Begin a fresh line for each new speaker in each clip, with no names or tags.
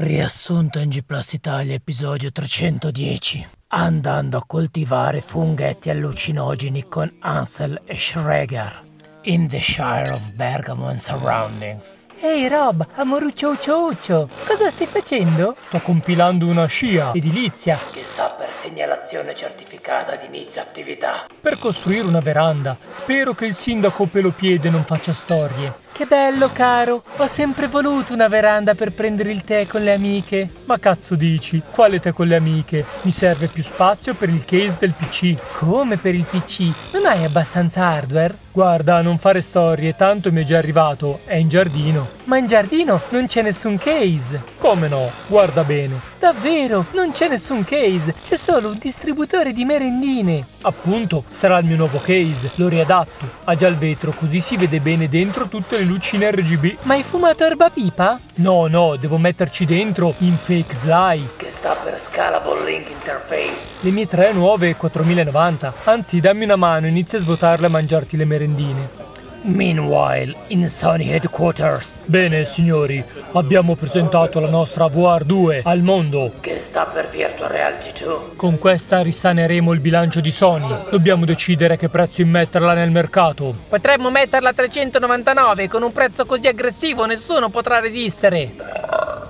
Riassunto in G Plus Italia, episodio 310. Andando a coltivare funghetti allucinogeni con Ansel e Schreger. In the Shire of Bergamo and surroundings.
Ehi Rob, amoruccio uccio cosa stai facendo?
Sto compilando una scia edilizia
Che sta per segnalazione certificata di inizio attività.
per costruire una veranda. Spero che il sindaco Pelopiede non faccia storie.
Che bello caro, ho sempre voluto una veranda per prendere il tè con le amiche.
Ma cazzo dici? Quale te con le amiche? Mi serve più spazio per il case del PC.
Come per il PC? Non hai abbastanza hardware?
Guarda, non fare storie, tanto mi è già arrivato. È in giardino.
Ma in giardino non c'è nessun case.
Come no? Guarda bene.
Davvero, non c'è nessun case, c'è solo un distributore di merendine.
Appunto, sarà il mio nuovo case. Lo riadatto. Ha già il vetro, così si vede bene dentro tutte le lucine RGB.
Ma hai fumato erba pipa?
No, no, devo metterci dentro in fake sly.
Che sta per Scalable Link Interface.
Le mie tre nuove 4090. Anzi, dammi una mano, inizia a svuotarle e a mangiarti le merendine.
Meanwhile, in Sony Headquarters.
Bene, signori, abbiamo presentato la nostra VR2 al mondo.
Che sta per Virtual Reality 2.
Con questa risaneremo il bilancio di Sony. Dobbiamo decidere che prezzo immetterla nel mercato.
Potremmo metterla a 399, con un prezzo così aggressivo nessuno potrà resistere.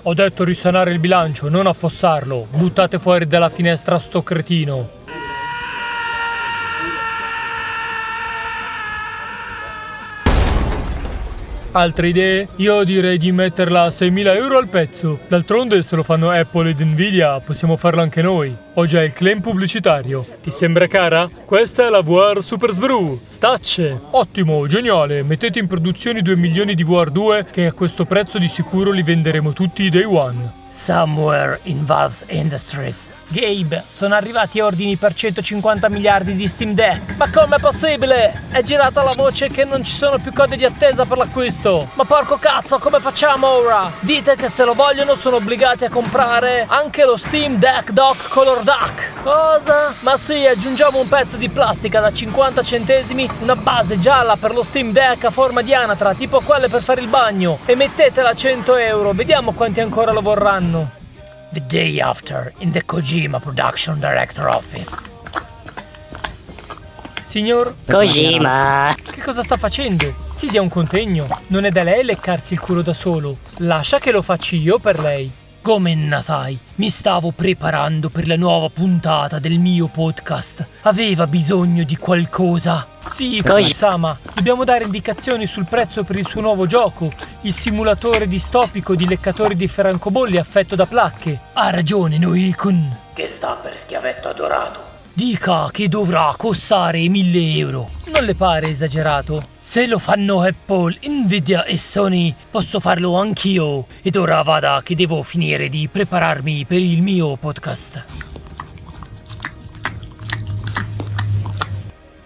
Ho detto risanare il bilancio, non affossarlo. Buttate fuori dalla finestra sto cretino. Altre idee? Io direi di metterla a 6.000 euro al pezzo. D'altronde se lo fanno Apple ed Nvidia possiamo farlo anche noi. Ho già il claim pubblicitario. Ti sembra cara? Questa è la VR Super Sbrew. Stacce. Ottimo, geniale. Mettete in produzione 2 milioni di VR 2 che a questo prezzo di sicuro li venderemo tutti day one.
Somewhere in Valve's Industries.
Gabe, sono arrivati ordini per 150 miliardi di Steam Deck. Ma com'è possibile? È girata la voce che non ci sono più code di attesa per l'acquisto. Ma porco cazzo, come facciamo ora? Dite che se lo vogliono sono obbligati a comprare anche lo Steam Deck Dock Color Duck. Cosa? Ma sì, aggiungiamo un pezzo di plastica da 50 centesimi, una base gialla per lo Steam Deck a forma di anatra, tipo quelle per fare il bagno, e mettetela a 100 euro. Vediamo quanti ancora lo vorranno.
The day after, in the Kojima Production Director Office.
Signor,
Kojima.
che cosa sta facendo? Si dia un contegno. Non è da lei leccarsi il culo da solo. Lascia che lo faccio io per lei.
Come Nasai, mi stavo preparando per la nuova puntata del mio podcast. Aveva bisogno di qualcosa.
Sì, Sama, dobbiamo dare indicazioni sul prezzo per il suo nuovo gioco, il simulatore distopico di leccatori di francobolli affetto da placche.
Ha ragione, Noikun. Che sta per schiavetto adorato. Dica che dovrà costare 1000 euro.
Non le pare esagerato?
Se lo fanno Apple, Nvidia e Sony, posso farlo anch'io. Ed ora vada che devo finire di prepararmi per il mio podcast.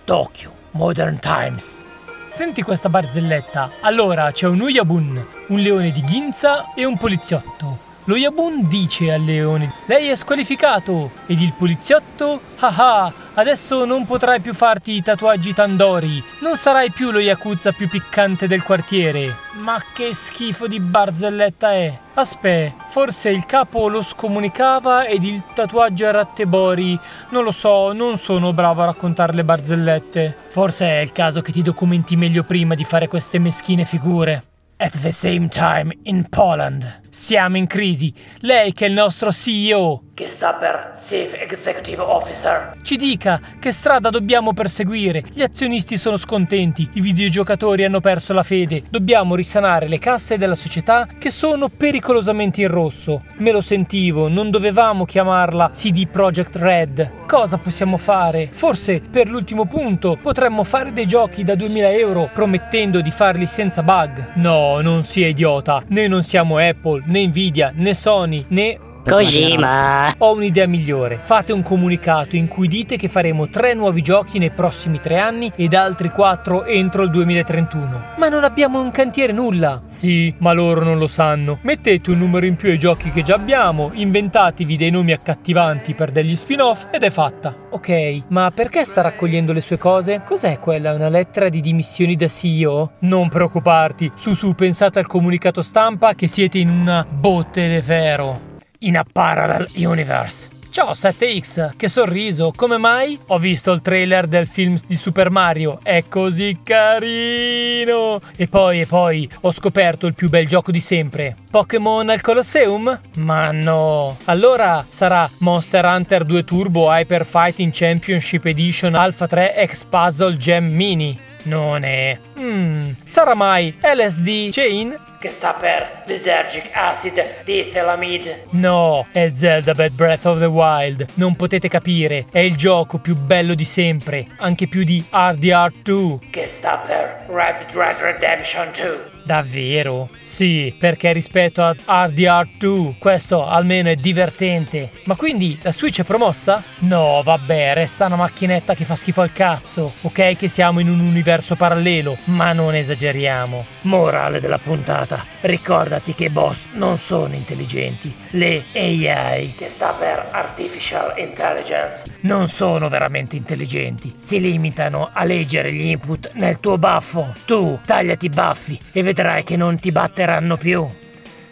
Tokyo, Modern Times.
Senti questa barzelletta. Allora, c'è un Uyabun, un leone di Ginza e un poliziotto. Lo Yabun dice al leone: Lei è squalificato! Ed il poliziotto: Ah adesso non potrai più farti i tatuaggi Tandori. Non sarai più lo Yakuza più piccante del quartiere. Ma che schifo di barzelletta è! Aspetta, forse il capo lo scomunicava ed il tatuaggio era Tebori. Non lo so, non sono bravo a raccontare le barzellette.
Forse è il caso che ti documenti meglio prima di fare queste meschine figure. At the same time in Poland.
Siamo in crisi. Lei che è il nostro CEO.
Che sta per Chief Executive Officer.
Ci dica che strada dobbiamo perseguire. Gli azionisti sono scontenti, i videogiocatori hanno perso la fede. Dobbiamo risanare le casse della società che sono pericolosamente in rosso. Me lo sentivo, non dovevamo chiamarla CD Projekt Red. Cosa possiamo fare? Forse per l'ultimo punto potremmo fare dei giochi da 2000 euro promettendo di farli senza bug.
No, non sia idiota. Noi non siamo Apple, né Nvidia, né Sony, né
Kojima.
Ho un'idea migliore. Fate un comunicato in cui dite che faremo tre nuovi giochi nei prossimi tre anni ed altri quattro entro il 2031. Ma non abbiamo un cantiere nulla. Sì, ma loro non lo sanno. Mettete un numero in più ai giochi che già abbiamo, inventatevi dei nomi accattivanti per degli spin-off ed è fatta. Ok, ma perché sta raccogliendo le sue cose? Cos'è quella? Una lettera di dimissioni da CEO? Non preoccuparti. Su su, pensate al comunicato stampa che siete in una botte de ferro
in a parallel universe.
Ciao 7X, che sorriso, come mai? Ho visto il trailer del film di Super Mario, è così carino! E poi, e poi, ho scoperto il più bel gioco di sempre. Pokémon al Colosseum? Ma no! Allora sarà Monster Hunter 2 Turbo Hyper Fighting Championship Edition Alpha 3 X Puzzle Gem Mini. Non è. Hmm, sarà mai LSD Chain?
Che sta per Lysergic Acid Diethylamide.
No, è Zelda Bad Breath of the Wild. Non potete capire, è il gioco più bello di sempre, anche più di RDR 2.
Che sta per Red Dead Redemption 2.
Davvero? Sì, perché rispetto a RDR2 questo almeno è divertente. Ma quindi la Switch è promossa? No, vabbè, resta una macchinetta che fa schifo al cazzo. Ok che siamo in un universo parallelo, ma non esageriamo.
Morale della puntata. Ricordati che i boss non sono intelligenti. Le AI, che sta per Artificial Intelligence, non sono veramente intelligenti. Si limitano a leggere gli input nel tuo baffo. Tu tagliati i baffi e vedrai che non ti batteranno più.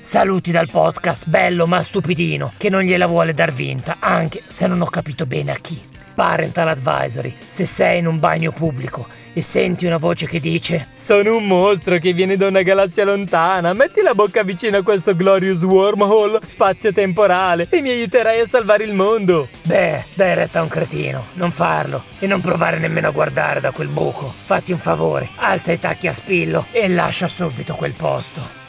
Saluti dal podcast bello ma stupidino che non gliela vuole dar vinta, anche se non ho capito bene a chi. Parental Advisory, se sei in un bagno pubblico e senti una voce che dice
Sono un mostro che viene da una galassia lontana, metti la bocca vicino a questo glorious wormhole spazio-temporale e mi aiuterai a salvare il mondo.
Beh, dai retta a un cretino, non farlo e non provare nemmeno a guardare da quel buco. Fatti un favore, alza i tacchi a spillo e lascia subito quel posto.